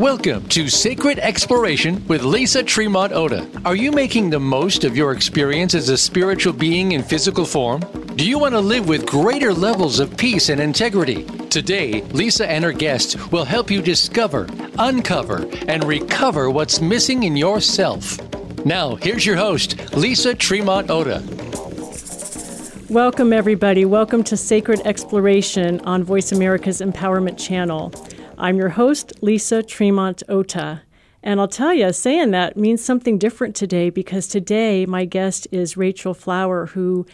Welcome to Sacred Exploration with Lisa Tremont Ota. Are you making the most of your experience as a spiritual being in physical form? Do you want to live with greater levels of peace and integrity? Today, Lisa and her guests will help you discover, uncover, and recover what's missing in yourself. Now, here's your host, Lisa Tremont Ota. Welcome, everybody. Welcome to Sacred Exploration on Voice America's Empowerment Channel. I'm your host, Lisa Tremont Ota. And I'll tell you, saying that means something different today because today my guest is Rachel Flower, who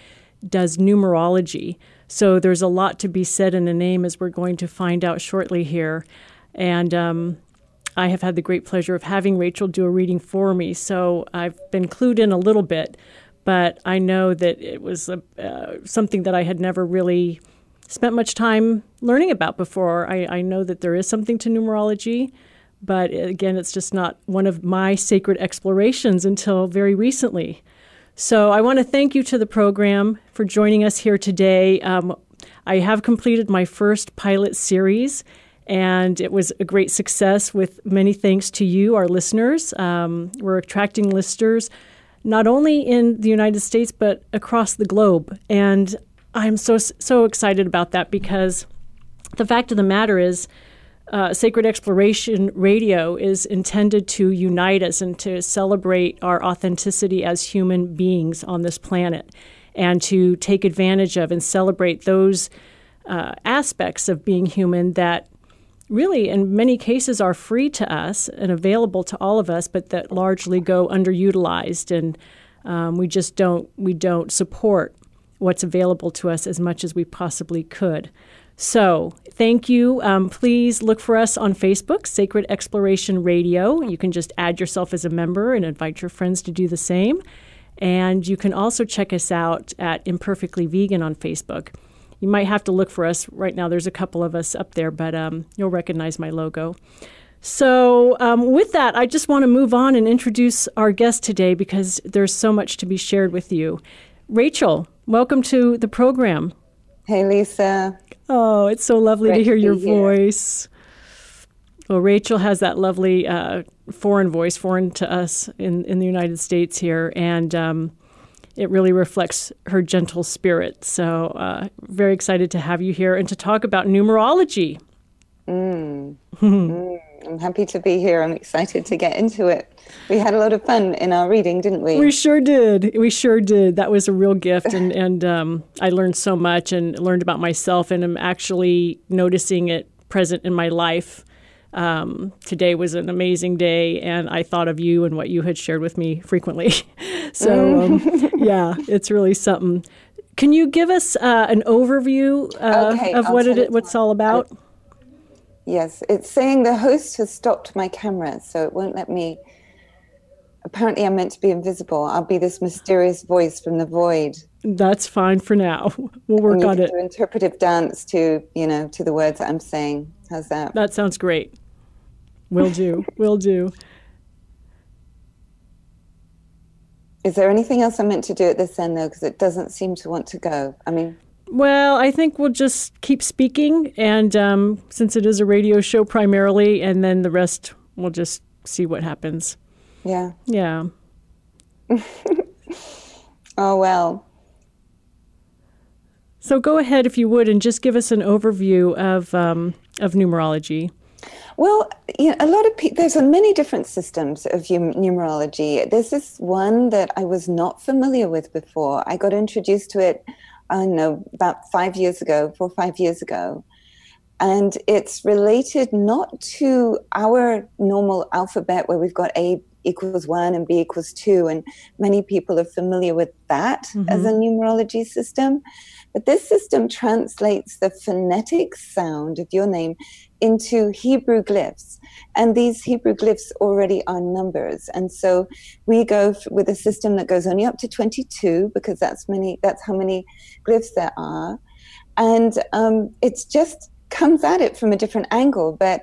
does numerology. So there's a lot to be said in a name, as we're going to find out shortly here. And um, I have had the great pleasure of having Rachel do a reading for me. So I've been clued in a little bit, but I know that it was a, uh, something that I had never really spent much time learning about before. I, I know that there is something to numerology, but again, it's just not one of my sacred explorations until very recently. So I want to thank you to the program for joining us here today. Um, I have completed my first pilot series, and it was a great success with many thanks to you, our listeners. Um, we're attracting listeners not only in the United States, but across the globe. And I'm so so excited about that because the fact of the matter is, uh, Sacred Exploration Radio is intended to unite us and to celebrate our authenticity as human beings on this planet, and to take advantage of and celebrate those uh, aspects of being human that really, in many cases, are free to us and available to all of us, but that largely go underutilized, and um, we just don't we don't support what's available to us as much as we possibly could. So, thank you. Um, please look for us on Facebook, Sacred Exploration Radio. You can just add yourself as a member and invite your friends to do the same. And you can also check us out at Imperfectly Vegan on Facebook. You might have to look for us. Right now, there's a couple of us up there, but um, you'll recognize my logo. So, um, with that, I just want to move on and introduce our guest today because there's so much to be shared with you. Rachel, welcome to the program. Hey, Lisa. Oh, it's so lovely Great to hear to your voice. Well, Rachel has that lovely uh, foreign voice, foreign to us in, in the United States here, and um, it really reflects her gentle spirit. So, uh, very excited to have you here and to talk about numerology. Mm. mm. I'm happy to be here. I'm excited to get into it. We had a lot of fun in our reading, didn't we? We sure did. We sure did. That was a real gift, and and um, I learned so much and learned about myself, and I'm actually noticing it present in my life. Um, today was an amazing day, and I thought of you and what you had shared with me frequently. so um, yeah, it's really something. Can you give us uh, an overview uh, okay, of I'll what it, what's all about? Yes, it's saying the host has stopped my camera, so it won't let me. Apparently, I'm meant to be invisible. I'll be this mysterious voice from the void. That's fine for now. We'll work on it. Interpretive dance to you know to the words that I'm saying. How's that? That sounds great. Will do. Will do. Is there anything else I'm meant to do at this end though? Because it doesn't seem to want to go. I mean, well, I think we'll just keep speaking, and um, since it is a radio show primarily, and then the rest we'll just see what happens. Yeah. Yeah. oh well. So go ahead, if you would, and just give us an overview of um, of numerology. Well, you know, a lot of people, there's many different systems of numerology. There's this one that I was not familiar with before. I got introduced to it I don't know, about five years ago, four or five years ago. And it's related not to our normal alphabet where we've got A equals one and B equals two. And many people are familiar with that mm-hmm. as a numerology system. But this system translates the phonetic sound of your name into Hebrew glyphs. And these Hebrew glyphs already are numbers. And so we go with a system that goes only up to 22 because that's many, that's how many glyphs there are. And um, it's just comes at it from a different angle. But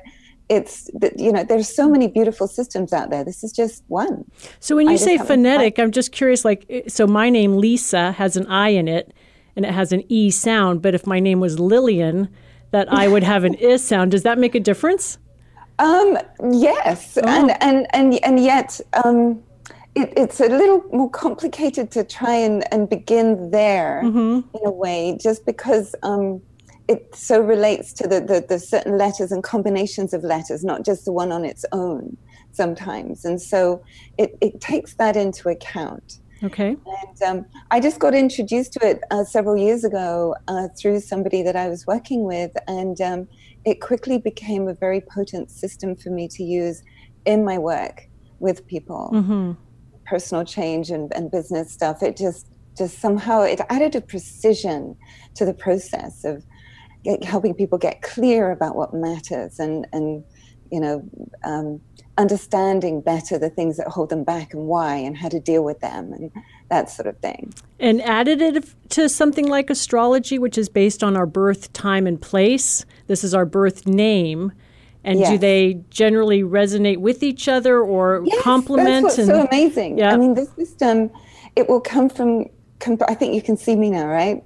it's you know there's so many beautiful systems out there this is just one so when you I say phonetic i'm just curious like so my name lisa has an i in it and it has an e sound but if my name was lillian that I would have an is sound. Does that make a difference? Um, yes, oh. and, and and and yet um, it, it's a little more complicated to try and, and begin there mm-hmm. in a way, just because um, it so relates to the, the, the certain letters and combinations of letters, not just the one on its own sometimes, and so it, it takes that into account. Okay. And um, I just got introduced to it uh, several years ago uh, through somebody that I was working with, and um, it quickly became a very potent system for me to use in my work with people, mm-hmm. personal change and, and business stuff. It just just somehow it added a precision to the process of helping people get clear about what matters and and you know um, understanding better the things that hold them back and why and how to deal with them and that sort of thing. And added it to something like astrology, which is based on our birth time and place. This is our birth name. And yes. do they generally resonate with each other or yes, complement? That's what's and, so amazing. Yeah. I mean, this system, it will come from, I think you can see me now, right?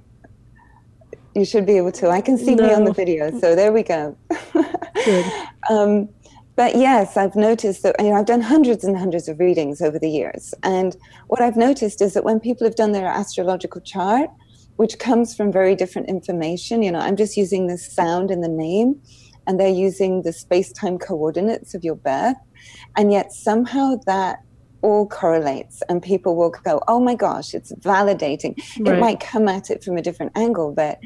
You should be able to. I can see no. me on the video. So there we go. Good. um, but yes, I've noticed that you know, I've done hundreds and hundreds of readings over the years. And what I've noticed is that when people have done their astrological chart, which comes from very different information, you know, I'm just using the sound and the name, and they're using the space time coordinates of your birth. And yet somehow that all correlates and people will go oh my gosh it's validating right. it might come at it from a different angle but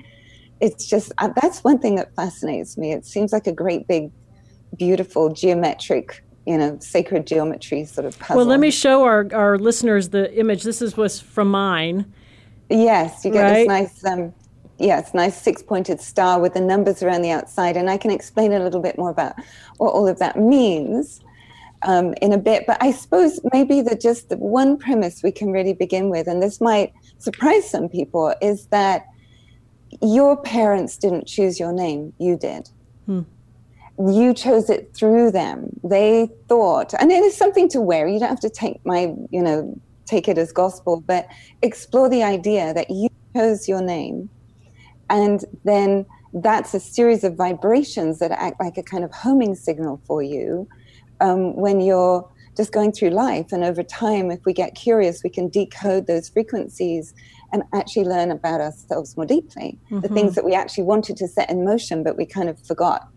it's just uh, that's one thing that fascinates me it seems like a great big beautiful geometric you know sacred geometry sort of puzzle. Well, let me show our our listeners the image. This is was from mine. Yes, you get right? this nice um yes, nice six-pointed star with the numbers around the outside and I can explain a little bit more about what all of that means. Um, in a bit, but I suppose maybe the just the one premise we can really begin with, and this might surprise some people, is that your parents didn't choose your name, you did. Hmm you chose it through them. They thought, and it is something to wear. You don't have to take my, you know, take it as gospel, but explore the idea that you chose your name. And then that's a series of vibrations that act like a kind of homing signal for you um, when you're just going through life. And over time, if we get curious, we can decode those frequencies and actually learn about ourselves more deeply. Mm-hmm. The things that we actually wanted to set in motion, but we kind of forgot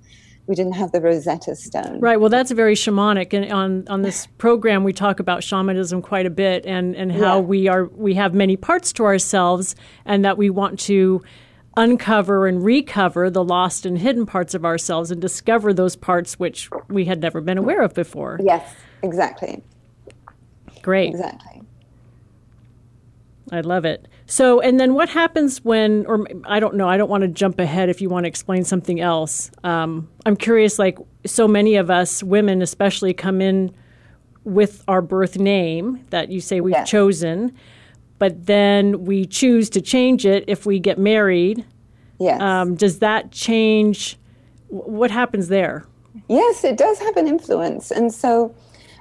we didn't have the Rosetta Stone. Right. Well, that's very shamanic, and on on this program we talk about shamanism quite a bit, and and how yeah. we are we have many parts to ourselves, and that we want to uncover and recover the lost and hidden parts of ourselves, and discover those parts which we had never been aware of before. Yes, exactly. Great. Exactly. I love it. So, and then what happens when, or I don't know, I don't want to jump ahead if you want to explain something else. Um, I'm curious, like, so many of us women, especially, come in with our birth name that you say we've yes. chosen, but then we choose to change it if we get married. Yes. Um, does that change? What happens there? Yes, it does have an influence. And so,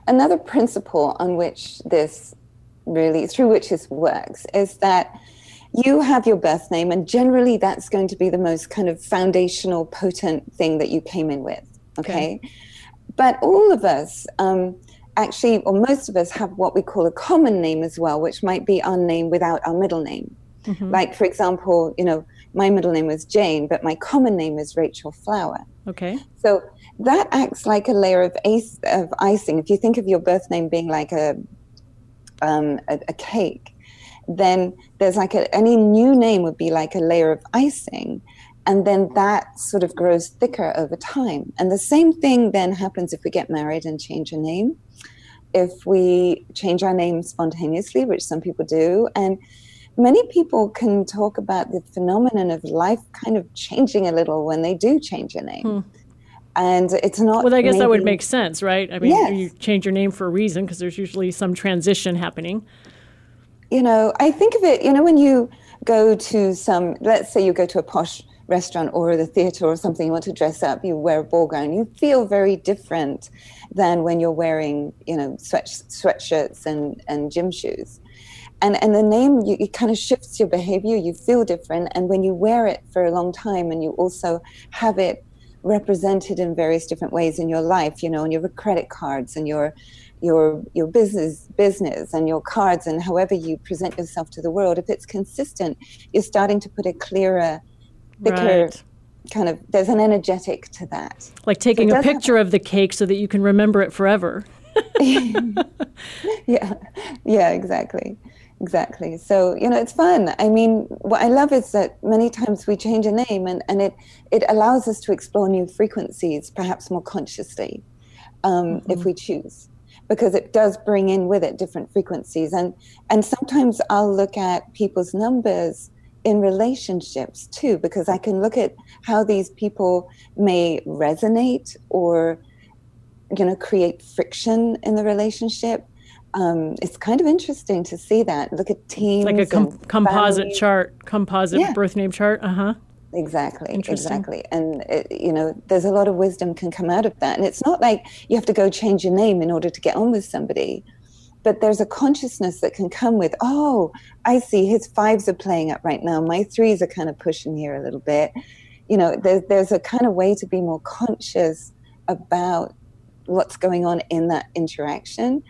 another principle on which this really through which this works is that you have your birth name, and generally that's going to be the most kind of foundational, potent thing that you came in with. Okay. okay. But all of us, um, actually, or most of us, have what we call a common name as well, which might be our name without our middle name. Mm-hmm. Like, for example, you know, my middle name was Jane, but my common name is Rachel Flower. Okay. So that acts like a layer of, ace, of icing. If you think of your birth name being like a um, a, a, cake, then there's like a, any new name would be like a layer of icing. And then that sort of grows thicker over time. And the same thing then happens if we get married and change a name. If we change our name spontaneously, which some people do, and many people can talk about the phenomenon of life kind of changing a little when they do change a name. Hmm and it's not. Well, I guess maybe, that would make sense, right? I mean, yes. you change your name for a reason because there's usually some transition happening. You know, I think of it. You know, when you go to some, let's say you go to a posh restaurant or the theater or something, you want to dress up, you wear a ball gown, you feel very different than when you're wearing, you know, sweat sweatshirts and and gym shoes. And, and the name you, it kind of shifts your behavior you feel different and when you wear it for a long time and you also have it represented in various different ways in your life, you know, on your credit cards and your your your business business and your cards and however you present yourself to the world, if it's consistent, you're starting to put a clearer, thicker right. kind of there's an energetic to that. Like taking so a picture have, of the cake so that you can remember it forever. yeah. Yeah, exactly exactly. So you know it's fun. I mean what i love is that many times we change a name and, and it it allows us to explore new frequencies perhaps more consciously um, mm-hmm. if we choose because it does bring in with it different frequencies. And and sometimes i'll look at people's numbers in relationships too because i can look at how these people may resonate or you know create friction in the relationship um, it's kind of interesting to see that. Look at teams, like a com- composite chart, composite yeah. birth name chart. Uh huh. Exactly, exactly. And it, you know, there's a lot of wisdom can come out of that. And it's not like you have to go change your name in order to get on with somebody, but there's a consciousness that can come with. Oh, I see. His fives are playing up right now. My threes are kind of pushing here a little bit. You know, there's there's a kind of way to be more conscious about what's going on in that interaction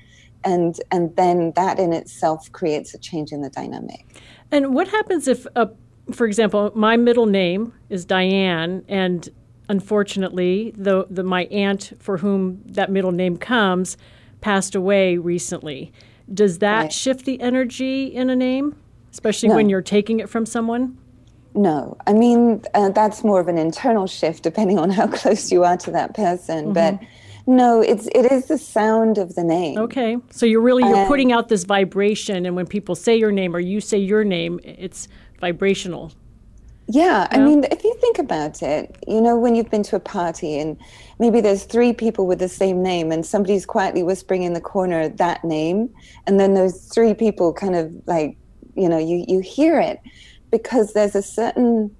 and and then that in itself creates a change in the dynamic. And what happens if, uh, for example, my middle name is Diane, and unfortunately, the, the my aunt for whom that middle name comes passed away recently. Does that right. shift the energy in a name, especially no. when you're taking it from someone? No, I mean uh, that's more of an internal shift, depending on how close you are to that person. Mm-hmm. But no, it's it is the sound of the name. Okay, so you're really you're putting out this vibration, and when people say your name or you say your name, it's vibrational. Yeah, I mean, if you think about it, you know, when you've been to a party and maybe there's three people with the same name, and somebody's quietly whispering in the corner that name, and then those three people kind of like, you know, you you hear it because there's a certain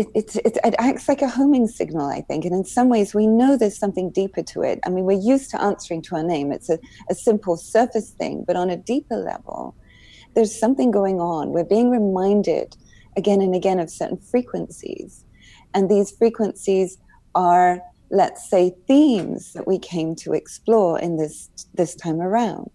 it, it, it, it, acts like a homing signal, I think. And in some ways, we know there's something deeper to it. I mean, we're used to answering to our name, it's a, a simple surface thing. But on a deeper level, there's something going on. We're being reminded again and again of certain frequencies. And these frequencies are, let's say, themes that we came to explore in this, this time around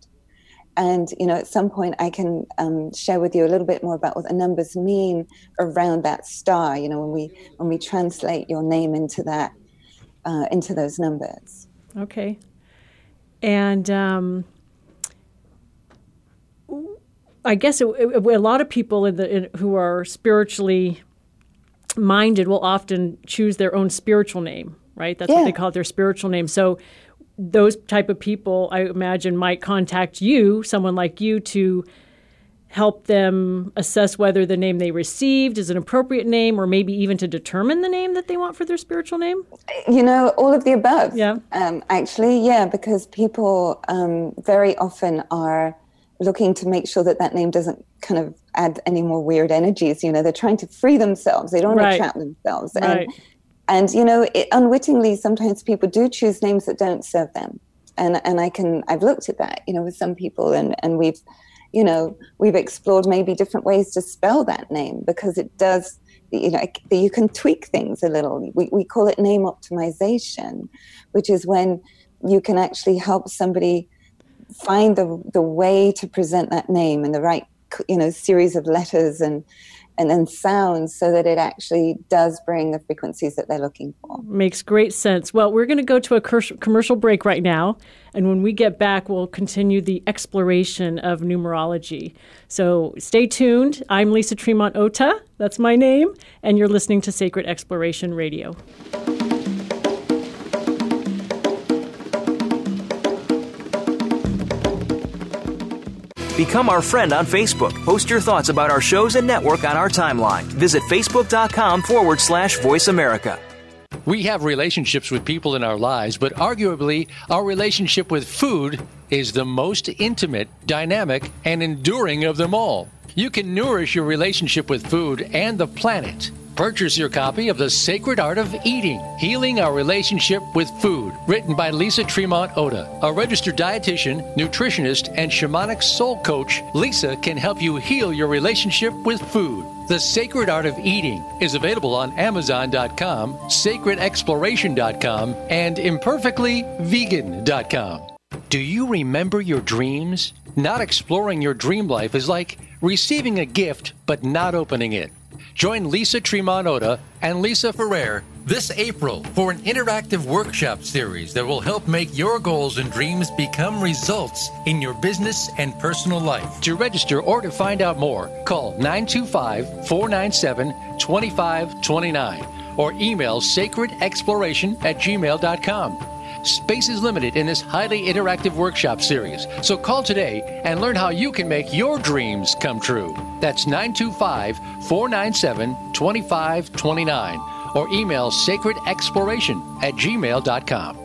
and you know at some point i can um, share with you a little bit more about what the numbers mean around that star you know when we when we translate your name into that uh, into those numbers. Okay. And um, i guess it, it, a lot of people in the, in, who are spiritually minded will often choose their own spiritual name right? That's yeah. what they call it their spiritual name. So those type of people, I imagine, might contact you, someone like you, to help them assess whether the name they received is an appropriate name or maybe even to determine the name that they want for their spiritual name? You know, all of the above. Yeah. Um, actually, yeah, because people um, very often are looking to make sure that that name doesn't kind of add any more weird energies. You know, they're trying to free themselves, they don't right. want to trap themselves. Right. And and you know it, unwittingly sometimes people do choose names that don't serve them. And and i can i've looked at that you know with some people and and we've you know we've explored maybe different ways to spell that name because it does you know you can tweak things a little. We, we call it name optimization which is when you can actually help somebody find the the way to present that name in the right you know series of letters and and then sounds so that it actually does bring the frequencies that they're looking for. Makes great sense. Well, we're going to go to a commercial break right now. And when we get back, we'll continue the exploration of numerology. So stay tuned. I'm Lisa Tremont Ota. That's my name. And you're listening to Sacred Exploration Radio. Become our friend on Facebook. Post your thoughts about our shows and network on our timeline. Visit facebook.com forward slash voice America. We have relationships with people in our lives, but arguably, our relationship with food is the most intimate, dynamic, and enduring of them all. You can nourish your relationship with food and the planet Purchase your copy of The Sacred Art of Eating, Healing Our Relationship with Food, written by Lisa Tremont Ota. A registered dietitian, nutritionist, and shamanic soul coach, Lisa can help you heal your relationship with food. The Sacred Art of Eating is available on Amazon.com, SacredExploration.com, and ImperfectlyVegan.com. Do you remember your dreams? Not exploring your dream life is like receiving a gift but not opening it. Join Lisa Tremont and Lisa Ferrer this April for an interactive workshop series that will help make your goals and dreams become results in your business and personal life. To register or to find out more, call 925 497 2529 or email sacredexploration at gmail.com. Space is limited in this highly interactive workshop series, so call today and learn how you can make your dreams come true. That's 925 497 2529 or email sacredexploration at gmail.com.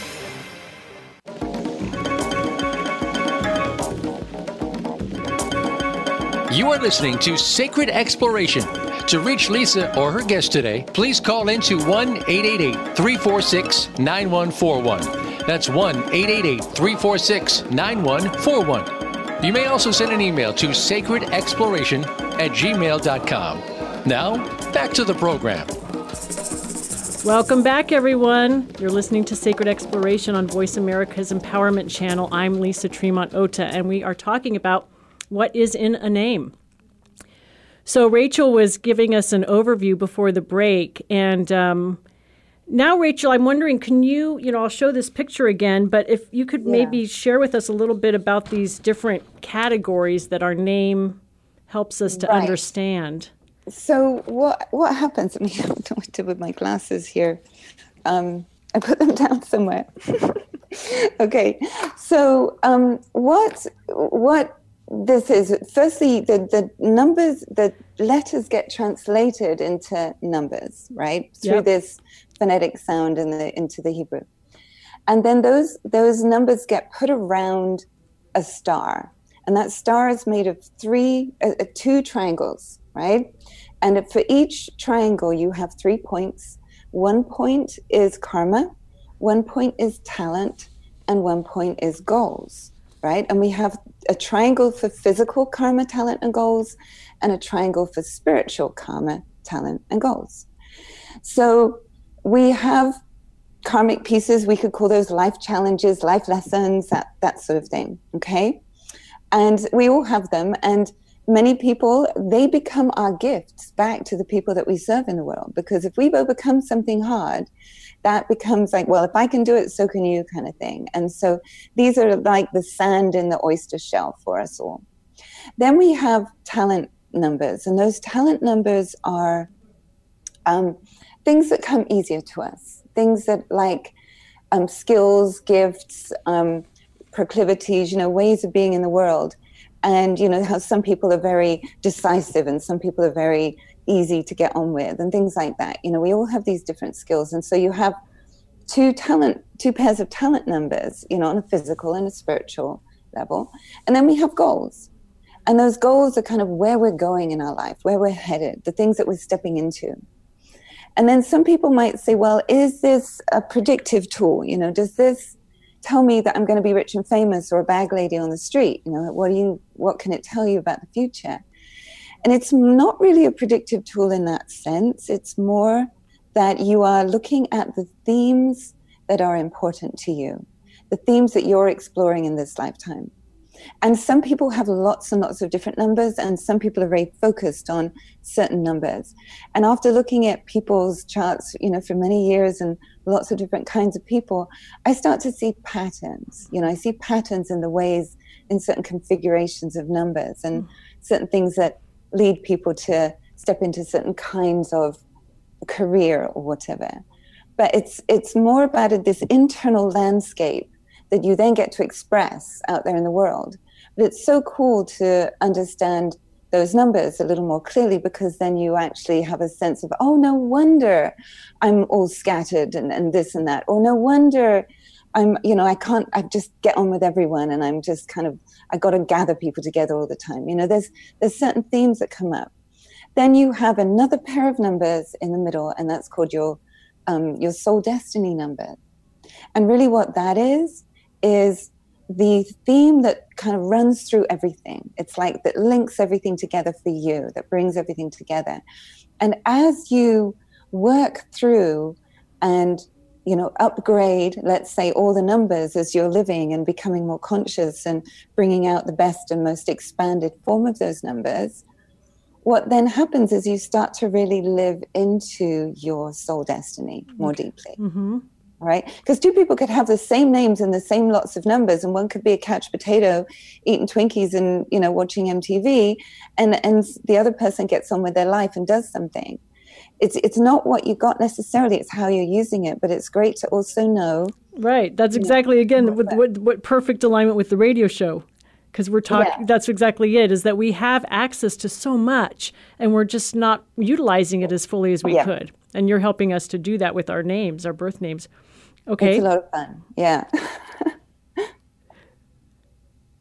You are listening to Sacred Exploration. To reach Lisa or her guest today, please call into 1 888 346 9141. That's 1 888 346 9141. You may also send an email to sacredexploration at gmail.com. Now, back to the program. Welcome back, everyone. You're listening to Sacred Exploration on Voice America's Empowerment Channel. I'm Lisa Tremont Ota, and we are talking about what is in a name. So Rachel was giving us an overview before the break, and um, now Rachel, I'm wondering, can you, you know, I'll show this picture again, but if you could yeah. maybe share with us a little bit about these different categories that our name helps us to right. understand. So what what happens? I mean, I don't know what to do with my glasses here. Um, I put them down somewhere. okay, so um, what what this is firstly the, the numbers the letters get translated into numbers right? Through yep. this phonetic sound in the into the hebrew. And then those those numbers get put around a star. And that star is made of three uh, uh two triangles right? And for each triangle you have three points. One point is karma one point is talent and one point is goals right and we have a triangle for physical karma, talent, and goals, and a triangle for spiritual karma, talent, and goals. So we have karmic pieces. We could call those life challenges, life lessons, that, that sort of thing. Okay. And we all have them. And many people, they become our gifts back to the people that we serve in the world. Because if we've overcome something hard, that becomes like, well, if I can do it, so can you, kind of thing. And so these are like the sand in the oyster shell for us all. Then we have talent numbers, and those talent numbers are um, things that come easier to us, things that like um, skills, gifts, um, proclivities, you know, ways of being in the world. And, you know, how some people are very decisive and some people are very easy to get on with and things like that. You know, we all have these different skills. And so you have two talent, two pairs of talent numbers, you know, on a physical and a spiritual level. And then we have goals. And those goals are kind of where we're going in our life, where we're headed, the things that we're stepping into. And then some people might say, well, is this a predictive tool? You know, does this tell me that I'm going to be rich and famous or a bag lady on the street? You know, what do you what can it tell you about the future? And it's not really a predictive tool in that sense. It's more that you are looking at the themes that are important to you, the themes that you're exploring in this lifetime. And some people have lots and lots of different numbers, and some people are very focused on certain numbers. And after looking at people's charts, you know, for many years and lots of different kinds of people, I start to see patterns. You know, I see patterns in the ways in certain configurations of numbers and hmm. certain things that lead people to step into certain kinds of career or whatever. but it's it's more about this internal landscape that you then get to express out there in the world. But it's so cool to understand those numbers a little more clearly because then you actually have a sense of, oh, no wonder I'm all scattered and, and this and that. Or no wonder I'm, you know, I can't, I just get on with everyone and I'm just kind of, I got to gather people together all the time. You know, there's, there's certain themes that come up. Then you have another pair of numbers in the middle, and that's called your, um, your soul destiny number. And really what that is, is the theme that kind of runs through everything. It's like that links everything together for you, that brings everything together. And as you work through and you know upgrade let's say all the numbers as you're living and becoming more conscious and bringing out the best and most expanded form of those numbers what then happens is you start to really live into your soul destiny more okay. deeply mm-hmm right? Because two people could have the same names and the same lots of numbers, and one could be a couch potato eating Twinkies and you know watching MTV, and and the other person gets on with their life and does something. It's it's not what you got necessarily; it's how you're using it. But it's great to also know. Right. That's exactly know, again what, what, what perfect alignment with the radio show because we're talking yeah. that's exactly it is that we have access to so much and we're just not utilizing it as fully as we yeah. could and you're helping us to do that with our names our birth names Okay. It's a lot of fun. Yeah.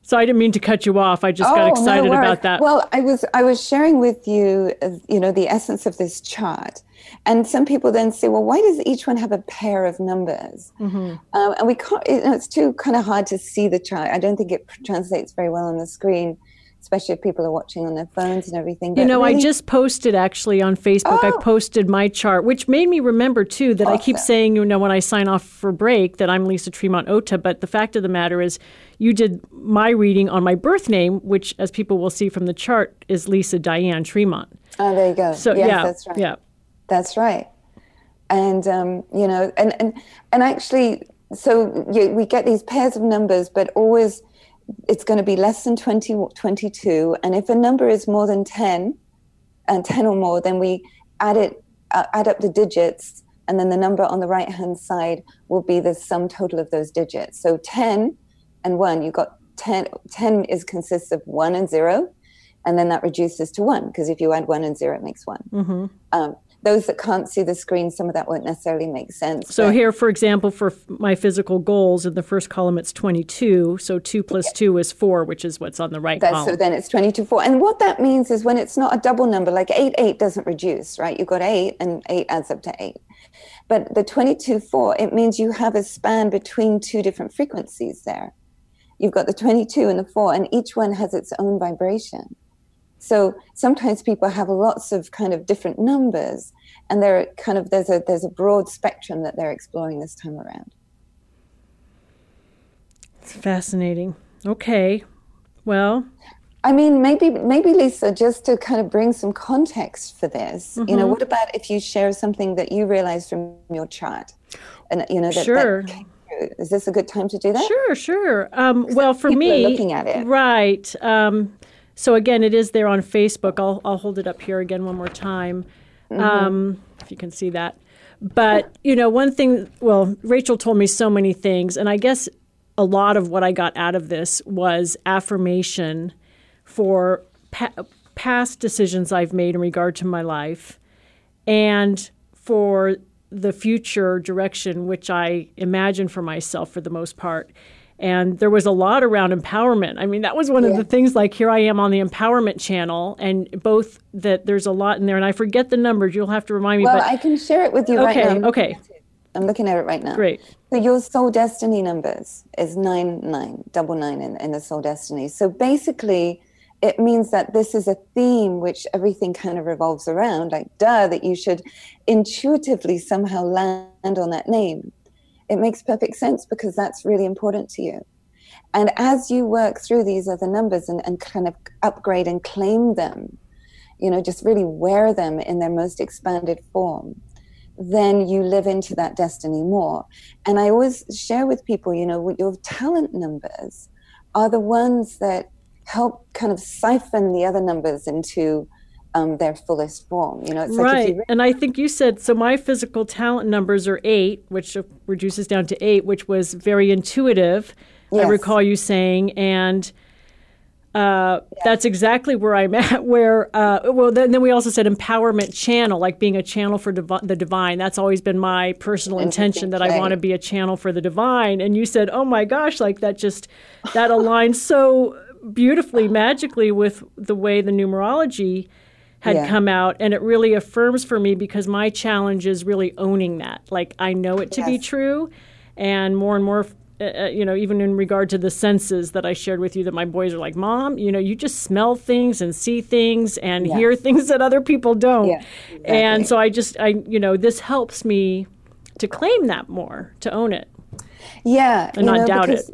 so I didn't mean to cut you off. I just oh, got excited no about that. Well, I was I was sharing with you, uh, you know, the essence of this chart, and some people then say, well, why does each one have a pair of numbers? Mm-hmm. Um, and we can't. You know, it's too kind of hard to see the chart. I don't think it translates very well on the screen especially if people are watching on their phones and everything. But you know, really... I just posted actually on Facebook. Oh. I posted my chart, which made me remember too that awesome. I keep saying, you know, when I sign off for break, that I'm Lisa Tremont Ota. But the fact of the matter is, you did my reading on my birth name, which, as people will see from the chart, is Lisa Diane Tremont. Oh, there you go. So yes, yeah, that's right. Yeah, that's right. And um, you know, and and and actually, so you, we get these pairs of numbers, but always it's going to be less than 20, 22. And if a number is more than 10, and 10 or more, then we add it, uh, add up the digits, and then the number on the right hand side will be the sum total of those digits. So 10 and 1, you got 10, 10 is consists of 1 and 0, and then that reduces to 1, because if you add 1 and 0, it makes one mm-hmm. um, those that can't see the screen, some of that won't necessarily make sense. So here, for example, for my physical goals, in the first column, it's 22. So 2 plus yeah. 2 is 4, which is what's on the right That's, column. So then it's 22, 4. And what that means is when it's not a double number, like 8, 8 doesn't reduce, right? You've got 8, and 8 adds up to 8. But the 22, 4, it means you have a span between two different frequencies there. You've got the 22 and the 4, and each one has its own vibration. So sometimes people have lots of kind of different numbers, and they're kind of there's a there's a broad spectrum that they're exploring this time around. It's fascinating. Okay, well, I mean, maybe maybe Lisa, just to kind of bring some context for this, mm-hmm. you know, mm-hmm. what about if you share something that you realized from your chart, and you know that, sure. That is this a good time to do that? Sure, sure. Um, well, for me, looking at it, right. Um, so again, it is there on Facebook. I'll I'll hold it up here again one more time, mm-hmm. um, if you can see that. But you know, one thing. Well, Rachel told me so many things, and I guess a lot of what I got out of this was affirmation for pa- past decisions I've made in regard to my life, and for the future direction which I imagine for myself for the most part and there was a lot around empowerment. I mean, that was one yeah. of the things like here I am on the empowerment channel and both that there's a lot in there and I forget the numbers. You'll have to remind me. Well, but, I can share it with you okay, right now. Okay. I'm looking at it right now. Great. So your soul destiny numbers is nine nine double nine in, in the soul destiny. So basically it means that this is a theme which everything kind of revolves around, like duh, that you should intuitively somehow land on that name it makes perfect sense because that's really important to you. And as you work through these other numbers and, and kind of upgrade and claim them, you know, just really wear them in their most expanded form, then you live into that destiny more. And I always share with people, you know, your talent numbers are the ones that help kind of siphon the other numbers into um, their fullest form. You know, it's right. Like and I think you said so. My physical talent numbers are eight, which reduces down to eight, which was very intuitive. Yes. I recall you saying, and uh, yeah. that's exactly where I'm at. Where uh, well, then, then, we also said empowerment channel, like being a channel for the divine. That's always been my personal intention that I want to be a channel for the divine. And you said, oh my gosh, like that just that aligns so beautifully, magically with the way the numerology had yeah. come out and it really affirms for me because my challenge is really owning that like i know it to yes. be true and more and more uh, uh, you know even in regard to the senses that i shared with you that my boys are like mom you know you just smell things and see things and hear things that other people don't yeah, exactly. and so i just i you know this helps me to claim that more to own it yeah and not know, doubt it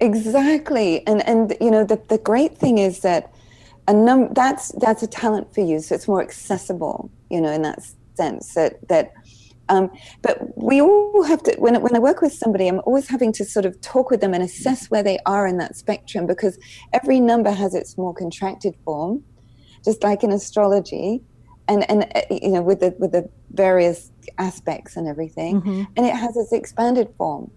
exactly and and you know the, the great thing is that a num that's that's a talent for you so it's more accessible you know in that sense that that um, but we all have to when, when i work with somebody i'm always having to sort of talk with them and assess where they are in that spectrum because every number has its more contracted form just like in astrology and and uh, you know with the with the various aspects and everything mm-hmm. and it has its expanded form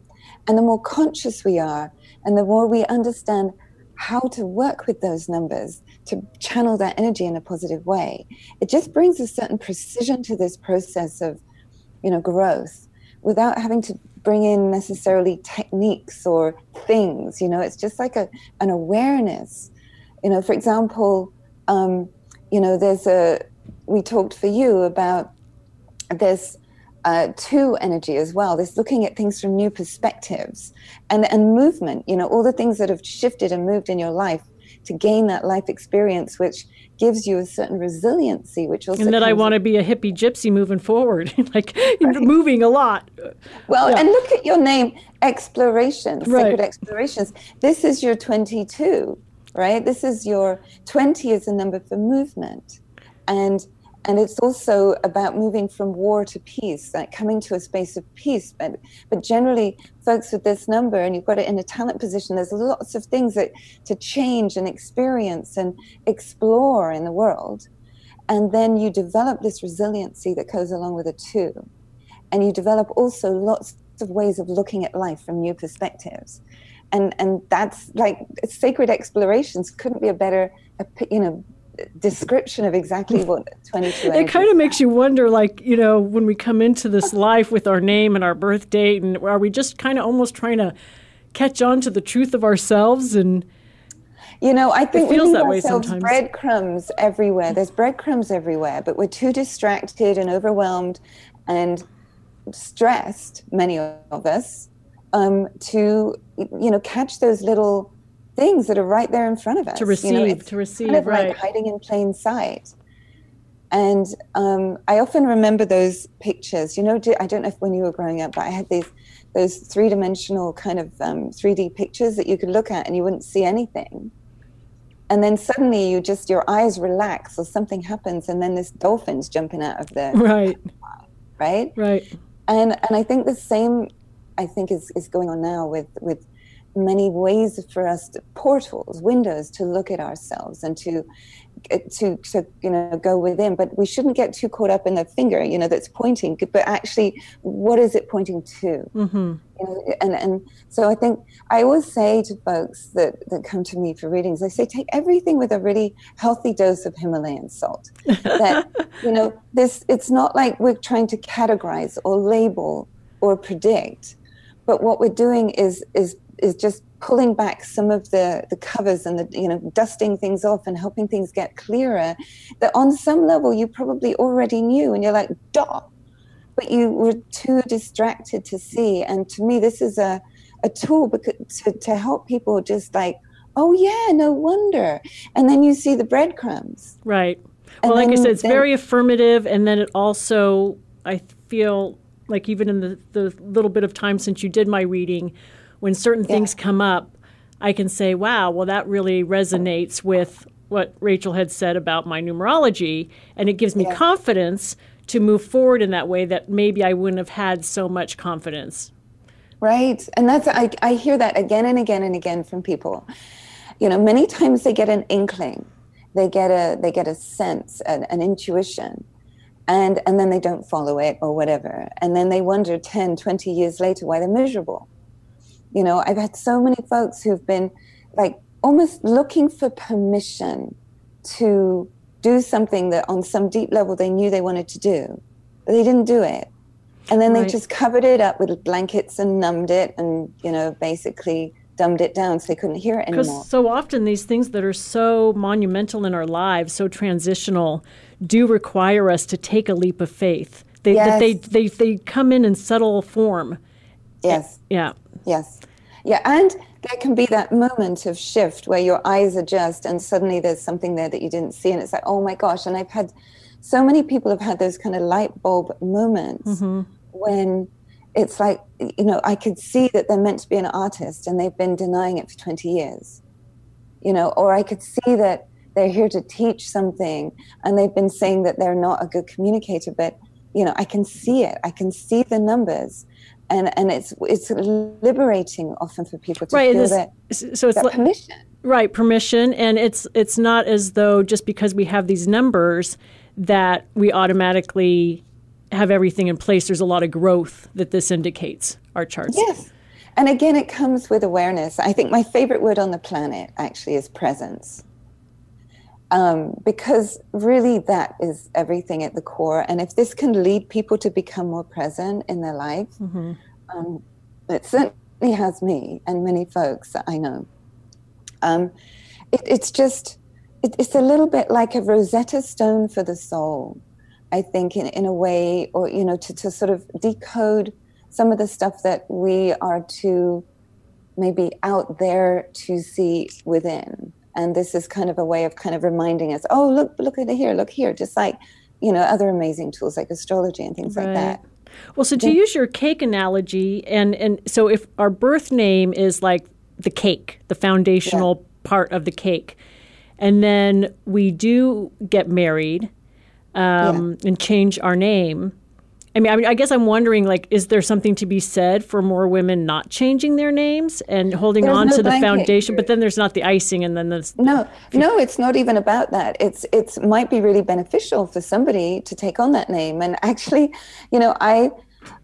and the more conscious we are and the more we understand how to work with those numbers to channel that energy in a positive way it just brings a certain precision to this process of you know growth without having to bring in necessarily techniques or things you know it's just like a an awareness you know for example um, you know there's a we talked for you about this uh, two energy as well. This looking at things from new perspectives and, and movement, you know, all the things that have shifted and moved in your life to gain that life experience, which gives you a certain resiliency, which also. And that I want to be a hippie gypsy moving forward, like right. moving a lot. Well, yeah. and look at your name, Explorations, right. Sacred Explorations. This is your 22, right? This is your 20 is a number for movement. And and it's also about moving from war to peace like coming to a space of peace. But but generally folks with this number and you've got it in a talent position there's lots of things that to change and experience and explore in the world. And then you develop this resiliency that goes along with it too. And you develop also lots of ways of looking at life from new perspectives. And and that's like sacred explorations couldn't be a better you know description of exactly what 22 it kind of makes you wonder like you know when we come into this life with our name and our birth date and are we just kind of almost trying to catch on to the truth of ourselves? And you know i think it feels we that way sometimes. breadcrumbs everywhere. There's breadcrumbs everywhere but we're too distracted and overwhelmed and stressed many of us um, to you know catch those little things that are right there in front of us. To receive, you know, to receive, kind of right. like hiding in plain sight. And um, I often remember those pictures. You know, I don't know if when you were growing up, but I had these those three dimensional kind of um, 3D pictures that you could look at and you wouldn't see anything. And then suddenly you just your eyes relax or something happens, and then this dolphin's jumping out of the right, right, right. And and I think the same I think is is going on now with with many ways for us to, portals windows to look at ourselves and to to to you know go within. But we shouldn't get too caught up in the finger you know that's pointing but actually what is it pointing to? Mm-hmm. you know, and and so i think i always say to folks that that come to me for readings i say take everything with a really healthy dose of himalayan salt. That you know this it's not like we're trying to categorize or label or predict but what we're doing is is is just pulling back some of the the covers and the you know dusting things off and helping things get clearer that on some level you probably already knew and you're like duh. But you were too distracted to see. And to me this is a a tool because, to, to help people just like oh yeah no wonder. And then you see the breadcrumbs. Right. Well like i said it's then, very affirmative and then it also i feel like even in the, the little bit of time since you did my reading when certain yeah. things come up, I can say, wow, well, that really resonates with what Rachel had said about my numerology. And it gives me yeah. confidence to move forward in that way that maybe I wouldn't have had so much confidence. Right. And that's, I, I hear that again and again and again from people. You know, many times they get an inkling they get a they get a sense an, an intuition and and then they don't follow it or whatever and then they wonder 10 20 years later why they're miserable you know i've had so many folks who've been like almost looking for permission to do something that on some deep level they knew they wanted to do but they didn't do it and then right. they just covered it up with blankets and numbed it and you know basically dumbed it down so they couldn't hear it anymore. Because so often these things that are so monumental in our lives, so transitional, do require us to take a leap of faith. They, yes. they, they, they come in in subtle form. Yes. Yeah. Yes. Yeah. And there can be that moment of shift where your eyes adjust and suddenly there's something there that you didn't see. And it's like, oh my gosh. And I've had so many people have had those kind of light bulb moments mm-hmm. when it's like you know i could see that they're meant to be an artist and they've been denying it for 20 years you know or i could see that they're here to teach something and they've been saying that they're not a good communicator but you know i can see it i can see the numbers and and it's it's liberating often for people to right, feel that so it's that like, permission right permission and it's it's not as though just because we have these numbers that we automatically have everything in place, there's a lot of growth that this indicates our charts. Yes. And again, it comes with awareness. I think my favorite word on the planet actually is presence. Um, because really that is everything at the core. And if this can lead people to become more present in their life, mm-hmm. um, it certainly has me and many folks that I know. Um, it, it's just, it, it's a little bit like a Rosetta Stone for the soul. I think, in, in a way, or, you know, to, to sort of decode some of the stuff that we are too maybe out there to see within. And this is kind of a way of kind of reminding us, oh, look, look at here, look here, just like, you know, other amazing tools like astrology and things right. like that. Well, so to yeah. use your cake analogy, and, and so if our birth name is like the cake, the foundational yeah. part of the cake, and then we do get married um, yeah. and change our name. I mean, I mean, I guess I'm wondering, like, is there something to be said for more women not changing their names and holding there's on no to the foundation? But then there's not the icing, and then there's no, no. It's not even about that. It's it's might be really beneficial for somebody to take on that name. And actually, you know, I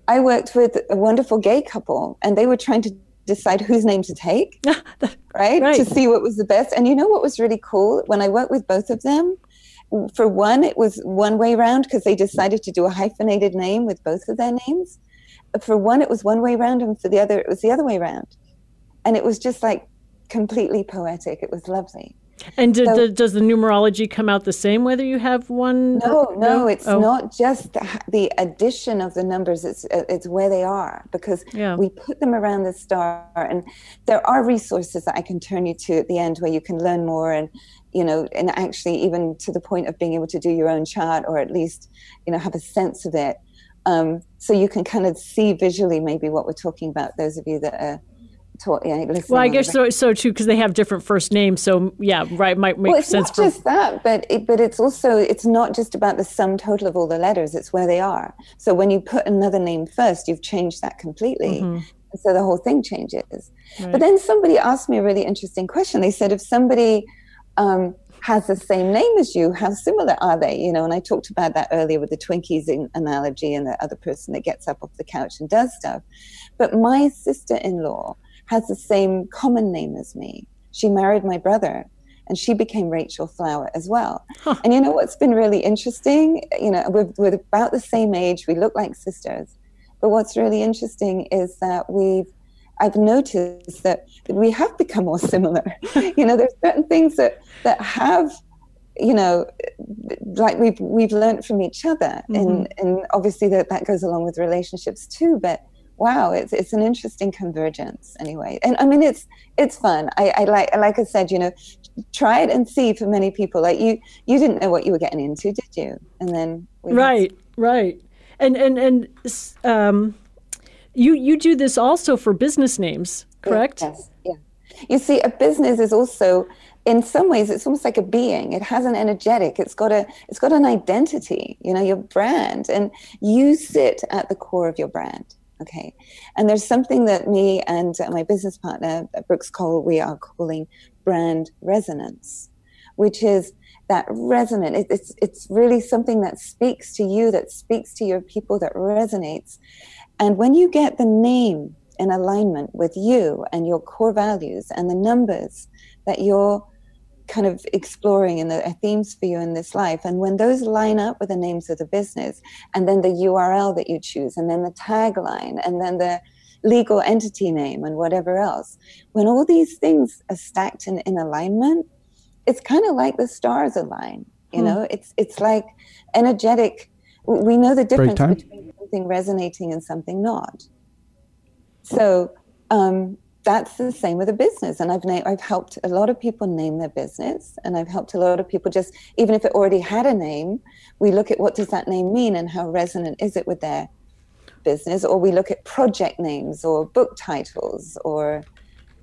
I worked with a wonderful gay couple, and they were trying to decide whose name to take, right? right? To see what was the best. And you know what was really cool when I worked with both of them for one, it was one way round because they decided to do a hyphenated name with both of their names. For one, it was one way round, and for the other, it was the other way round. And it was just like completely poetic. It was lovely. And so, does the numerology come out the same whether you have one? No, no, it's oh. not just the, the, addition of the numbers. It's uh, it's where they are because yeah. we put them around the star, and there are resources that I can turn you to at the end where you can learn more and you know, and actually even to the point of being able to do your own chart or at least, you know, have a sense of it. Um, so you can kind of see visually maybe what we're talking about. Those of you that are taught, yeah, Well, I guess so, so too, because they have different first names. So yeah, right, might make well, it's sense. Not for... just that, but it, but it's also it's not just about the sum total of all the letters. It's where they are. So when you put another name first, you've changed that completely. Mm-hmm. So the whole thing changes. Right. But then somebody asked me a really interesting question. They said if somebody um, has the same name as you, how similar are they? You know, and I talked about that earlier with the Twinkies analogy and the other person that gets up off the couch and does stuff. But my sister in law has the same common name as me. She married my brother and she became Rachel Flower as well. Huh. And you know what's been really interesting? You know, we're, we're about the same age, we look like sisters. But what's really interesting is that we've I've noticed that we have become more similar. you know, there's certain things that that have, you know, like we've we've learned from each other, mm-hmm. and and obviously that that goes along with relationships too. But wow, it's it's an interesting convergence anyway. And I mean, it's it's fun. I, I like like I said, you know, try it and see. For many people, like you, you didn't know what you were getting into, did you? And then right, right, and and and um you you do this also for business names, correct? Yes. Yeah. You see, a business is also in some ways it's almost like a being it has an energetic it's got a it's got an identity you know your brand and you sit at the core of your brand okay and there's something that me and uh, my business partner uh, brooks cole we are calling brand resonance which is that resonant. It's it's really something that speaks to you, that speaks to your people, that resonates. And when you get the name in alignment with you and your core values and the numbers that you're kind of exploring and the themes for you in this life. And when those line up with the names of the business, and then the URL that you choose, and then the tagline, and then the legal entity name, and whatever else, when all these things are stacked in, in alignment, it's kind of like the stars align. You hmm. know, it's it's like energetic. We know the difference between something resonating and something not. So um, that's the same with a business. And I've na- I've helped a lot of people name their business, and I've helped a lot of people just even if it already had a name, we look at what does that name mean and how resonant is it with their business, or we look at project names or book titles or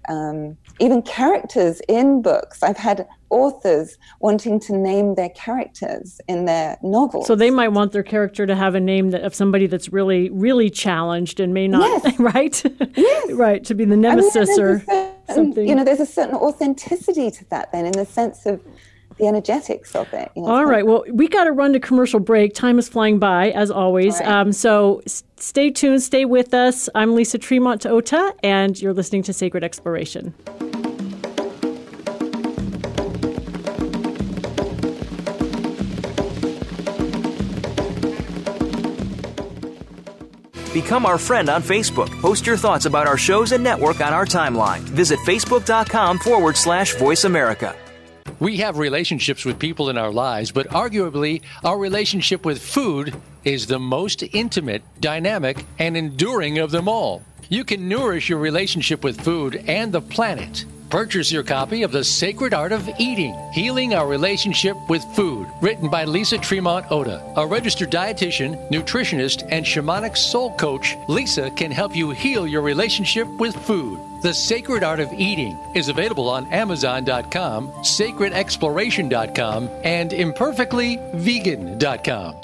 um, even characters in books. I've had authors wanting to name their characters in their novels. So they might want their character to have a name that, of somebody that's really, really challenged and may not, yes. right? Yes. right, to be the nemesis I mean, or certain, something. You know, there's a certain authenticity to that then in the sense of the energetics of it. You know, All right. Well, we got to run to commercial break. Time is flying by, as always. Right. Um, so s- stay tuned, stay with us. I'm Lisa Tremont Ota, and you're listening to Sacred Exploration. Become our friend on Facebook. Post your thoughts about our shows and network on our timeline. Visit facebook.com forward slash voice America. We have relationships with people in our lives, but arguably, our relationship with food is the most intimate, dynamic, and enduring of them all. You can nourish your relationship with food and the planet Purchase your copy of The Sacred Art of Eating Healing Our Relationship with Food, written by Lisa Tremont Ota. A registered dietitian, nutritionist, and shamanic soul coach, Lisa can help you heal your relationship with food. The Sacred Art of Eating is available on Amazon.com, sacredexploration.com, and imperfectlyvegan.com.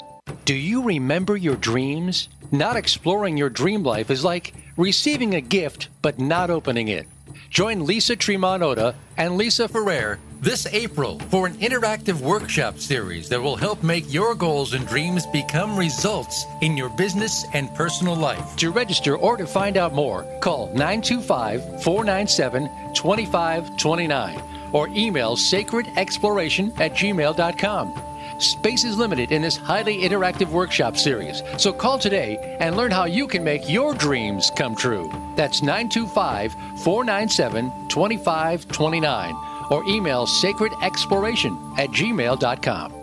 Do you remember your dreams? Not exploring your dream life is like receiving a gift but not opening it. Join Lisa Tremont Ota and Lisa Ferrer this April for an interactive workshop series that will help make your goals and dreams become results in your business and personal life. To register or to find out more, call 925 497 2529 or email sacredexploration at gmail.com. Space is limited in this highly interactive workshop series, so call today and learn how you can make your dreams come true. That's 925 497 2529 or email sacredexploration at gmail.com.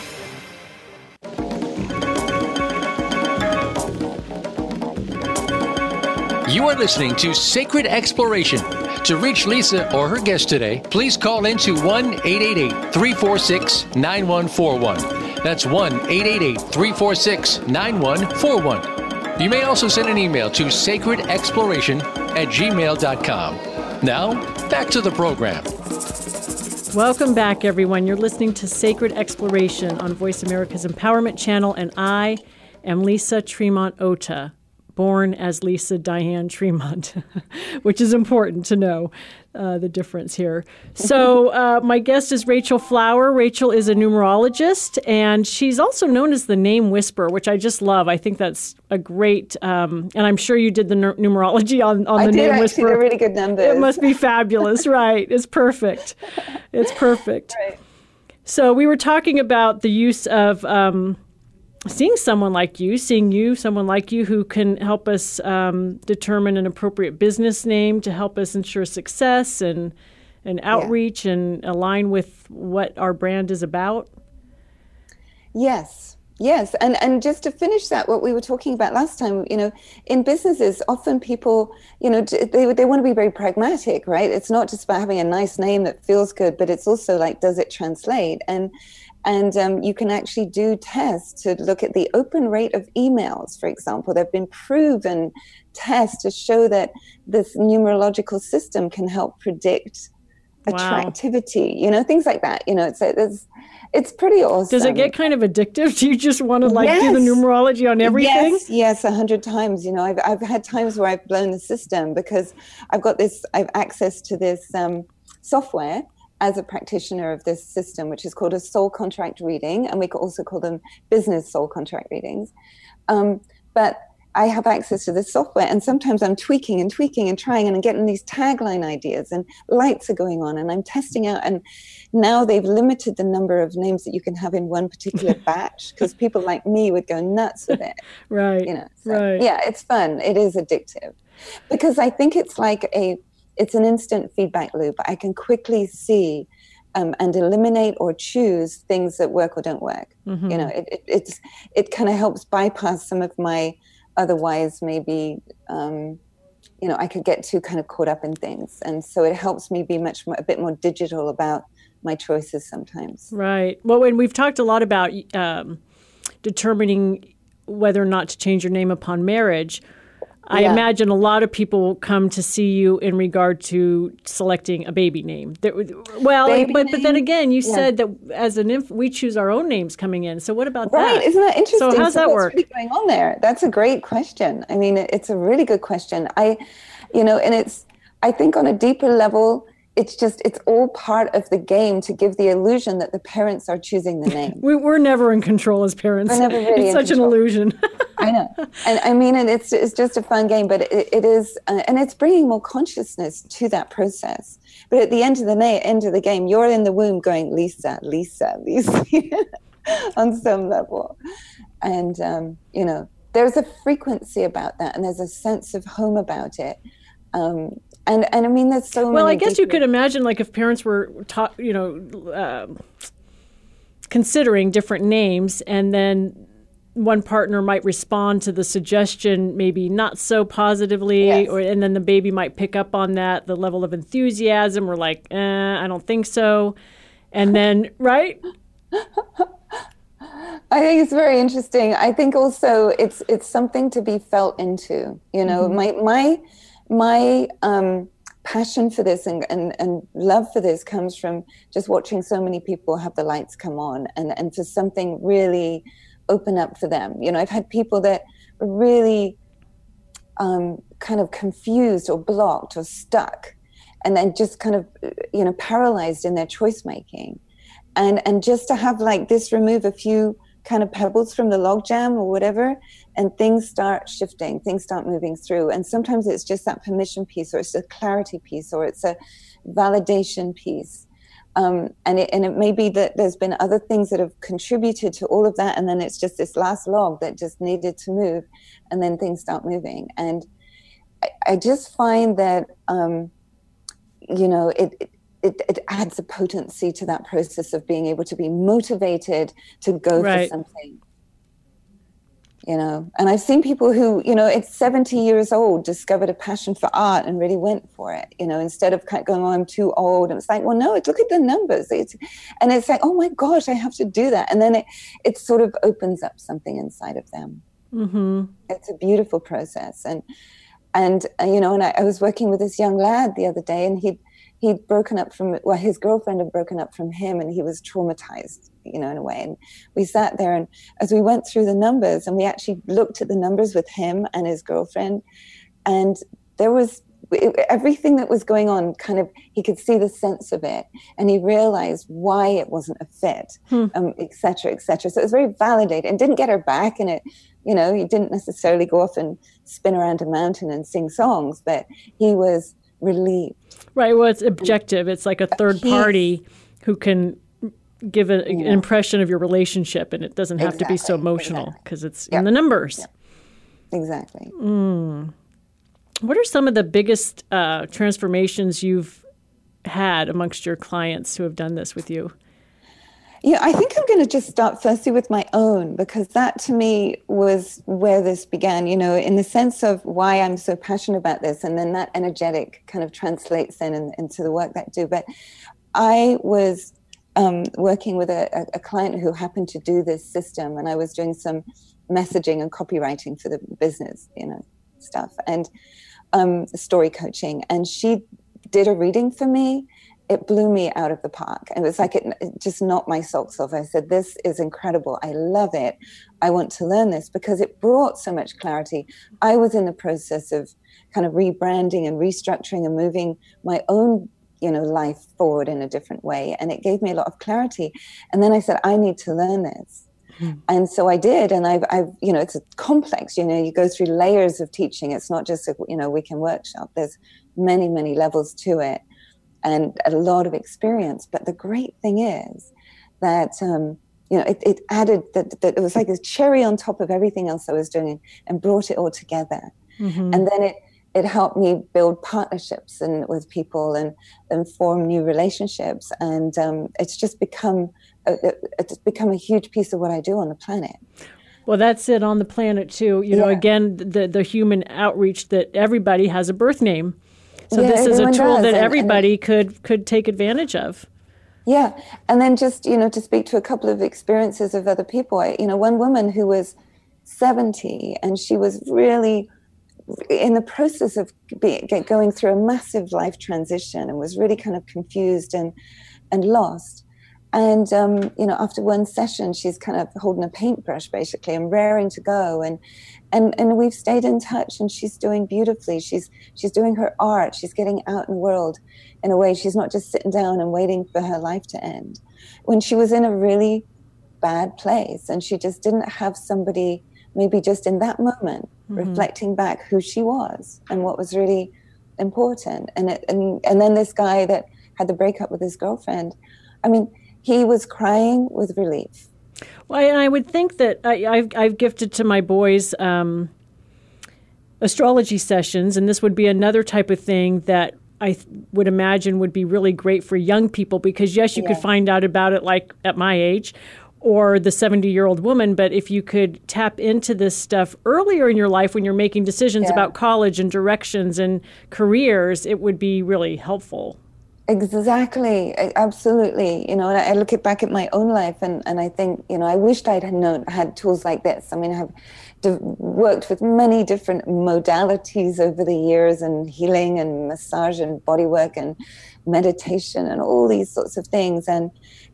You are listening to Sacred Exploration. To reach Lisa or her guest today, please call into 1 888 346 9141. That's 1 888 346 9141. You may also send an email to sacredexploration at gmail.com. Now, back to the program. Welcome back, everyone. You're listening to Sacred Exploration on Voice America's Empowerment Channel, and I am Lisa Tremont Ota born as Lisa Diane Tremont, which is important to know uh, the difference here. So, uh, my guest is Rachel Flower. Rachel is a numerologist, and she's also known as the Name Whisperer, which I just love. I think that's a great, um, and I'm sure you did the n- numerology on, on the Name Whisperer. They're really good numbers. It must be fabulous, right? It's perfect. It's perfect. Right. So, we were talking about the use of. Um, seeing someone like you, seeing you, someone like you who can help us um, determine an appropriate business name to help us ensure success and and outreach yeah. and align with what our brand is about. Yes. Yes, and and just to finish that, what we were talking about last time, you know, in businesses, often people, you know, they they want to be very pragmatic, right? It's not just about having a nice name that feels good, but it's also like, does it translate? And And um, you can actually do tests to look at the open rate of emails, for example. There have been proven tests to show that this numerological system can help predict wow. attractivity, you know, things like that. You know, it's, it's, it's pretty awesome. Does it get kind of addictive? Do you just want to like yes. do the numerology on everything? Yes, yes, a hundred times. You know, I've, I've had times where I've blown the system because I've got this, I've access to this um, software as a practitioner of this system, which is called a soul contract reading, and we could also call them business soul contract readings. Um, but I have access to this software, and sometimes I'm tweaking and tweaking and trying, and I'm getting these tagline ideas, and lights are going on, and I'm testing out. And now they've limited the number of names that you can have in one particular batch because people like me would go nuts with it. right. You know. So, right. Yeah, it's fun. It is addictive because I think it's like a it's an instant feedback loop. I can quickly see um, and eliminate or choose things that work or don't work. Mm-hmm. You know, it, it it's it kind of helps bypass some of my otherwise maybe um, you know I could get too kind of caught up in things, and so it helps me be much more, a bit more digital about my choices sometimes. Right. Well, when we've talked a lot about um, determining whether or not to change your name upon marriage I yeah. imagine a lot of people come to see you in regard to selecting a baby name. well, baby but name? but then again, you yeah. said that as an inf- we choose our own names coming in. So what about right. that? Right? Isn't that interesting? So how's so that work? Really going on there? That's a great question. I mean, it's a really good question. I, you know, and it's I think on a deeper level, it's just it's all part of the game to give the illusion that the parents are choosing the name. we, are never in control as parents. We're never really it's such control. an illusion. I know, and I mean, and it's it's just a fun game, but it, it is, uh, and it's bringing more consciousness to that process. But at the end of the day, end of the game, you're in the womb going, Lisa, Lisa, Lisa, on some level, and um, you know, there's a frequency about that, and there's a sense of home about it. Um, and and I mean that's so well. I guess you could imagine like if parents were taught, you know, uh, considering different names, and then one partner might respond to the suggestion maybe not so positively, yes. or and then the baby might pick up on that the level of enthusiasm, or like, eh, I don't think so, and then right. I think it's very interesting. I think also it's it's something to be felt into. You know, mm-hmm. my my my um, passion for this and, and, and love for this comes from just watching so many people have the lights come on and, and for something really open up for them. You know, I've had people that really um, kind of confused or blocked or stuck and then just kind of, you know, paralyzed in their choice making. And, and just to have like this remove a few kind of pebbles from the logjam or whatever and things start shifting things start moving through. And sometimes it's just that permission piece or it's a clarity piece or it's a validation piece. Um, and it and it may be that there's been other things that have contributed to all of that and then it's just this last log that just needed to move and then things start moving. And i, I just find that um, you know it, it it, it, adds a potency to that process of being able to be motivated to go right. for something you know? And i've seen people who you know at 70 years old discovered a passion for art and really went for it you know instead of kind of going oh i'm too old. And it's like well no look at the numbers. It's, and it's like oh my gosh i have to do that. And then it it sort of opens up something inside of them. Mm-hmm. it's a beautiful process. And and uh, you know and I, I was working with this young lad the other day and he'd he'd broken up from well his girlfriend had broken up from him and he was traumatized you know in a way. And we sat there and as we went through the numbers and we actually looked at the numbers with him and his girlfriend and there was everything that was going on kind of he could see the sense of it and he realized why it wasn't a fit hmm. um, et cetera et cetera. So it was very validated and didn't get her back and it you know he didn't necessarily go off and spin around a mountain and sing songs but he was relieved Right. Well, it's objective. It's like a third party who can give a, an impression of your relationship, and it doesn't have exactly. to be so emotional because exactly. it's yep. in the numbers. Yep. Exactly. Mm. What are some of the biggest uh, transformations you've had amongst your clients who have done this with you? Yeah, I think I'm going to just start firstly with my own because that to me was where this began, you know, in the sense of why I'm so passionate about this. And then that energetic kind of translates in, in into the work that I do. But I was um, working with a, a, client who happened to do this system, and I was doing some messaging and copywriting for the business, you know, stuff and um, story coaching. And she did a reading for me. It blew me out of the park. It was like it, it just knocked my socks off. I said, "This is incredible. I love it. I want to learn this because it brought so much clarity." I was in the process of kind of rebranding and restructuring and moving my own you know life forward in a different way and it gave me a lot of clarity and then i said i need to learn this mm. and so i did and I've, I've you know it's a complex you know you go through layers of teaching it's not just a you know weekend workshop there's many many levels to it and a lot of experience but the great thing is that um, you know, it, it added that, that it was like a cherry on top of everything else I was doing and brought it all together. Mm-hmm. And then it it helped me build partnerships and with people and, and form new relationships. And um, it's just become a, it's become a huge piece of what I do on the planet. Well, that's it on the planet too. You yeah. know, again, the the human outreach that everybody has a birth name. So yeah, this is a tool does. that everybody and, and could could take advantage of. Yeah, and then just you know to speak to a couple of experiences of other people. I, you know, one woman who was seventy and she was really in the process of be, going through a massive life transition and was really kind of confused and and lost. And um, you know, after one session, she's kind of holding a paintbrush basically and raring to go. And and and we've stayed in touch, and she's doing beautifully. She's she's doing her art. She's getting out in the world in a way. She's not just sitting down and waiting for her life to end. When she was in a really bad place, and she just didn't have somebody maybe just in that moment mm-hmm. reflecting back who she was and what was really important and it, and and then this guy that had the breakup with his girlfriend i mean he was crying with relief well and i would think that I, have I've gifted to my boys um, astrology sessions and this would be another type of thing that I th- would imagine would be really great for young people because yes, you could find out about it like at my age, or the 70 year old woman, but if you could tap into this stuff earlier in your life when you're making decisions yeah. about college and directions and careers, it would be really helpful. Exactly, absolutely. You know, I look at back at my own life, and, and I think, you know, I wished I'd known had tools like this. I mean, I have worked with many different modalities over the years, and healing, and massage, and body work, and meditation, and all these sorts of things. And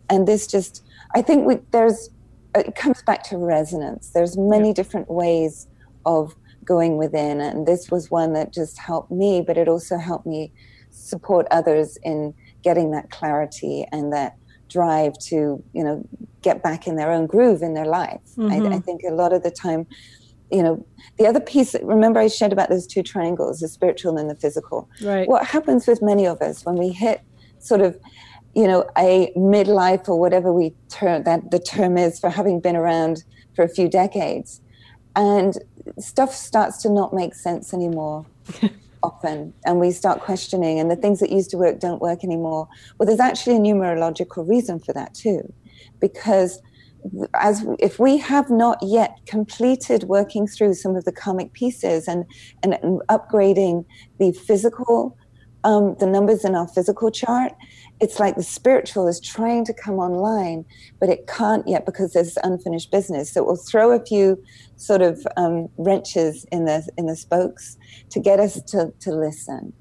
and this just I think we, there's it comes back to resonance. There's many yeah. different ways of going within, and this was one that just helped me, but it also helped me support others in getting that clarity and that drive to you know get back in their own groove in their life. Mm-hmm. I, I think a lot of the time you know the other piece remember i shared about those two triangles the spiritual and the physical right what happens with many of us when we hit sort of you know, a midlife or whatever we term that the term is for having been around for a few decades. And stuff starts to not make sense anymore often. And we start questioning, and the things that used to work don't work anymore. Well, there's actually a numerological reason for that too. Because as if we have not yet completed working through some of the karmic pieces and, and, and upgrading the physical um, the numbers in our physical chart, it's like the spiritual is trying to come online, but it can't yet because there's unfinished business. So it will throw a few sort of um, wrenches in the in the spokes to get us to to listen,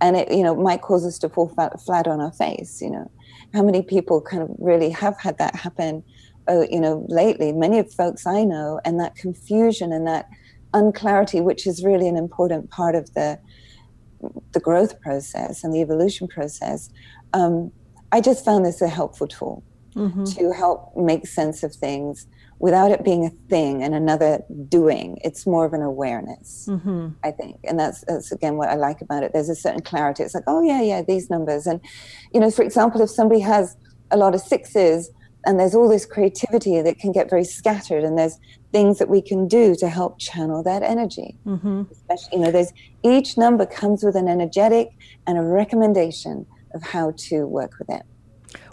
and it you know might cause us to fall flat, flat on our face. You know, how many people kind of really have had that happen? Uh, you know, lately, many of folks I know, and that confusion and that unclarity, which is really an important part of the the growth process and the evolution process, um, I just found this a helpful tool mm-hmm. to help make sense of things without it being a thing and another doing. It's more of an awareness, mm-hmm. I think. And that's, that's again what I like about it. There's a certain clarity. It's like, oh, yeah, yeah, these numbers. And, you know, for example, if somebody has a lot of sixes, and there's all this creativity that can get very scattered and there's things that we can do to help channel that energy mm-hmm. especially you know there's each number comes with an energetic and a recommendation of how to work with it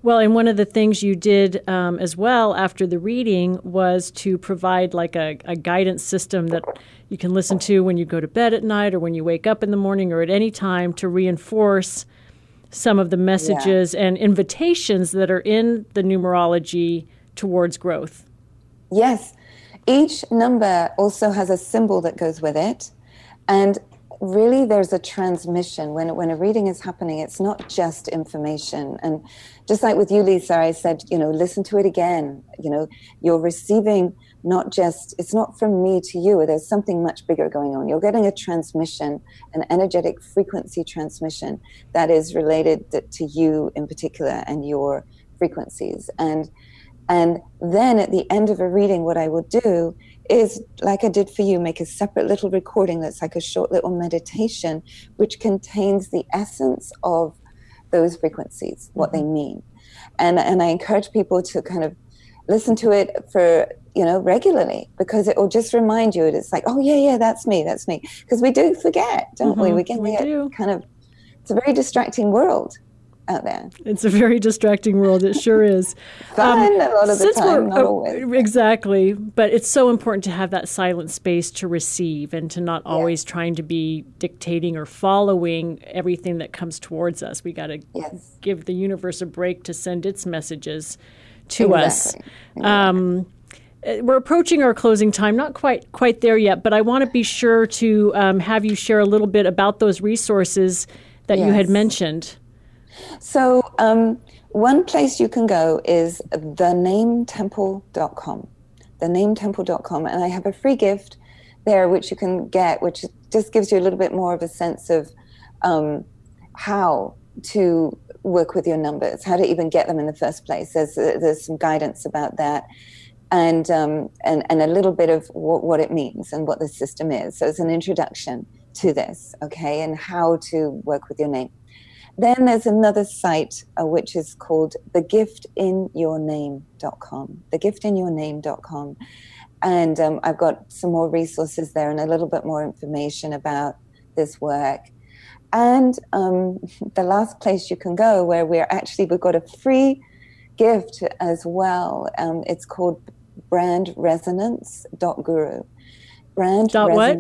well, and one of the things you did um, as well after the reading was to provide like a, a, guidance system that you can listen to when you go to bed at night or when you wake up in the morning or at any time to reinforce some of the messages yeah. and invitations that are in the numerology towards growth. Yes. Each number also has a symbol that goes with it. And really there's a transmission. When when a reading is happening it's not just information. And just like with you lisa i said you know listen to it again. You know you're receiving not just it's not from me to you. There's something much bigger going on. You're getting a transmission an energetic frequency transmission that is related to you in particular and your frequencies. And and then at the end of a reading what i will do is like I did for you, make a separate little recording that's like a short little meditation, which contains the essence of those frequencies, what mm-hmm. they mean. And, and I encourage people to kind of listen to it for, you know, regularly because it will just remind you. It's like, oh, yeah, yeah, that's me, that's me. Because we do forget, don't mm-hmm. we? We can we get do. kind of, it's a very distracting world out there. It's a very distracting world. It sure is. Fun um, a lot of the time, not always. Exactly, but it's so important to have that silent space to receive and to not always yeah. trying to be dictating or following everything that comes towards us. We got to yes. give the universe a break to send its messages to exactly. us. Um, uh, we're approaching our closing time, not quite quite there yet, but I want to be sure to um, have you share a little bit about those resources that yes. you had mentioned. So, um, one place you can go is thenametemple.com. Thenametemple.com. And I have a free gift there which you can get, which just gives you a little bit more of a sense of um, how to work with your numbers, how to even get them in the first place. There's, there's some guidance about that. And, um, and, and a little bit of what, what it means and what the system is. So it's an introduction to this, okay, and how to work with your name. Then there's another site uh, which is called thegiftinyourname.com. Thegiftinyourname.com. And um, I've got some more resources there and a little bit more information about this work. And um, the last place you can go where we're actually, we've got a free gift as well. Um, it's called brandresonance.guru. Brand dot what?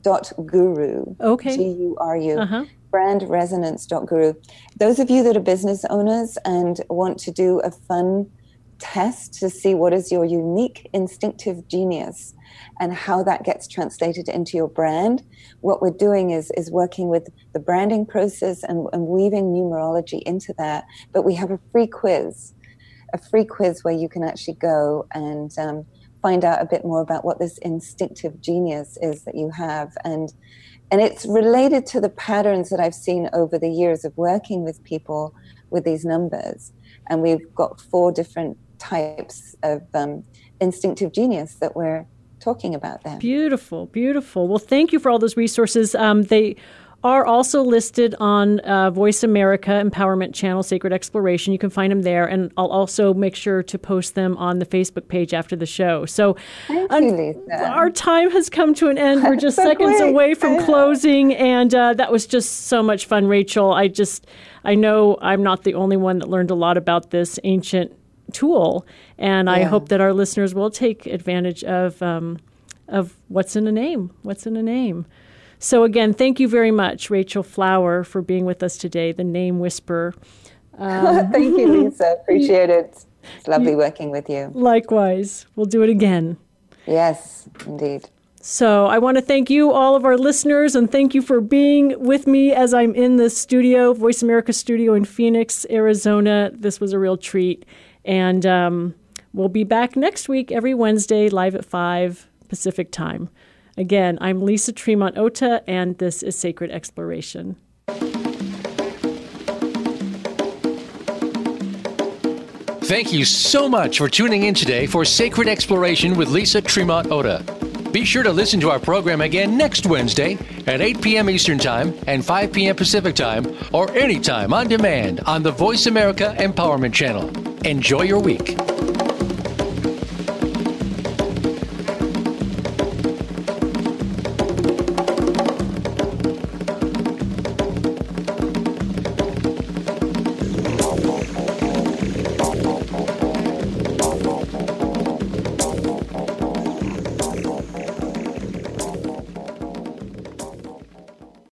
Dot guru. Okay. G U R U. Uh-huh brandresonance.guru. Those of you that are business owners and want to do a fun test to see what is your unique instinctive genius and how that gets translated into your brand, what we're doing is, is working with the branding process and, and weaving numerology into that. But we have a free quiz, a free quiz where you can actually go and um, find out a bit more about what this instinctive genius is that you have. And and it's related to the patterns that I've seen over the years of working with people with these numbers. And we've got four different types of um, instinctive genius that we're talking about there. Beautiful, beautiful. Well, thank you for all those resources. Um, they are also listed on uh, Voice America Empowerment Channel, Sacred Exploration. You can find them there, and I'll also make sure to post them on the Facebook page after the show. So, you, our time has come to an end. We're just so seconds quick. away from closing, and uh, that was just so much fun, Rachel. I just, I know I'm not the only one that learned a lot about this ancient tool, and yeah. I hope that our listeners will take advantage of. Um, of what's in a name? What's in a name? So, again, thank you very much, Rachel Flower, for being with us today, the name whisperer. Um, thank you, Lisa. Appreciate it. It's lovely working with you. Likewise. We'll do it again. Yes, indeed. So, I want to thank you, all of our listeners, and thank you for being with me as I'm in the studio, Voice America studio in Phoenix, Arizona. This was a real treat. And um, we'll be back next week, every Wednesday, live at 5 Pacific time. Again, I'm Lisa Tremont Ota, and this is Sacred Exploration. Thank you so much for tuning in today for Sacred Exploration with Lisa Tremont Ota. Be sure to listen to our program again next Wednesday at 8 p.m. Eastern Time and 5 p.m. Pacific Time, or anytime on demand on the Voice America Empowerment Channel. Enjoy your week.